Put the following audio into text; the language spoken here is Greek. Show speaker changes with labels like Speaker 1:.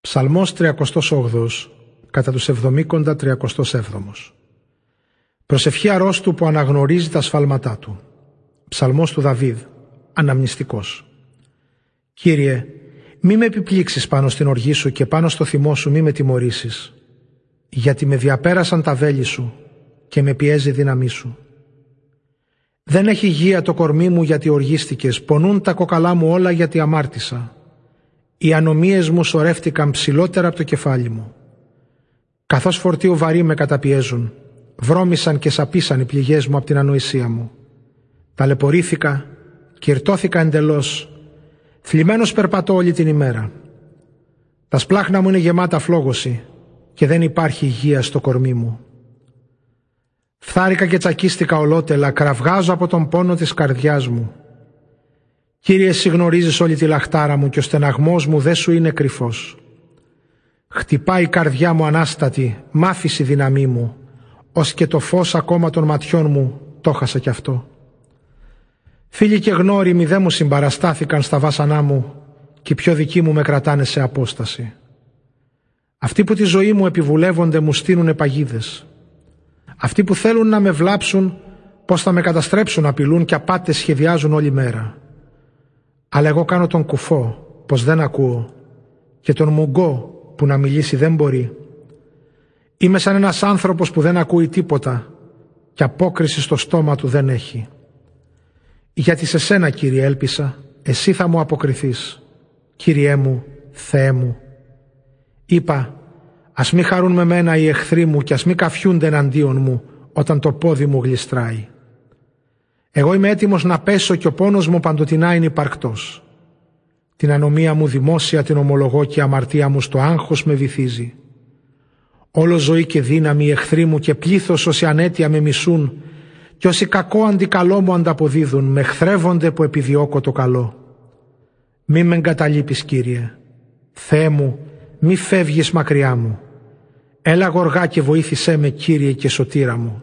Speaker 1: Ψαλμός 38 κατά τους 70 37 Προσευχή αρρώστου που αναγνωρίζει τα σφάλματά του. Ψαλμός του Δαβίδ, αναμνηστικός. Κύριε, μη με επιπλήξεις πάνω στην οργή σου και πάνω στο θυμό σου μη με τιμωρήσεις, γιατί με διαπέρασαν τα βέλη σου και με πιέζει η δύναμή σου. Δεν έχει υγεία το κορμί μου γιατί οργίστηκες, πονούν τα κοκαλά μου όλα γιατί αμάρτησα. Οι ανομίες μου σωρεύτηκαν ψηλότερα από το κεφάλι μου. Καθώς φορτίο βαρύ με καταπιέζουν, βρώμησαν και σαπίσαν οι πληγές μου από την ανοησία μου. Ταλαιπωρήθηκα, κυρτώθηκα εντελώς, θλιμμένος περπατώ όλη την ημέρα. Τα σπλάχνα μου είναι γεμάτα φλόγωση και δεν υπάρχει υγεία στο κορμί μου. Φθάρικα και τσακίστηκα ολότελα, κραυγάζω από τον πόνο της καρδιάς μου. Κύριε, εσύ γνωρίζεις όλη τη λαχτάρα μου και ο στεναγμός μου δεν σου είναι κρυφός. Χτυπάει η καρδιά μου ανάστατη, μάφησε η δύναμή μου, ως και το φως ακόμα των ματιών μου το χάσα κι αυτό. Φίλοι και γνώριμοι δεν μου συμπαραστάθηκαν στα βάσανά μου και οι πιο δικοί μου με κρατάνε σε απόσταση. Αυτοί που τη ζωή μου επιβουλεύονται μου στείλουν παγίδες. Αυτοί που θέλουν να με βλάψουν πώς θα με καταστρέψουν απειλούν και απάτες σχεδιάζουν όλη μέρα. Αλλά εγώ κάνω τον κουφό πως δεν ακούω και τον μουγκό που να μιλήσει δεν μπορεί. Είμαι σαν ένας άνθρωπος που δεν ακούει τίποτα και απόκριση στο στόμα του δεν έχει. Γιατί σε σένα Κύριε έλπισα, εσύ θα μου αποκριθείς. Κύριέ μου, Θεέ μου. Είπα, ας μη χαρούν με μένα οι εχθροί μου και ας μη καφιούνται εναντίον μου όταν το πόδι μου γλιστράει. Εγώ είμαι έτοιμος να πέσω και ο πόνος μου παντοτινά είναι υπαρκτός. Την ανομία μου δημόσια την ομολογώ και η αμαρτία μου στο άγχος με βυθίζει. Όλο ζωή και δύναμη οι εχθροί μου και πλήθος όσοι ανέτεια με μισούν και όσοι κακό αντικαλό μου ανταποδίδουν με χθρεύονται που επιδιώκω το καλό. Μη με εγκαταλείπεις Κύριε. Θεέ μου, μη φεύγεις μακριά μου. Έλα γοργά και βοήθησέ με Κύριε και σωτήρα μου.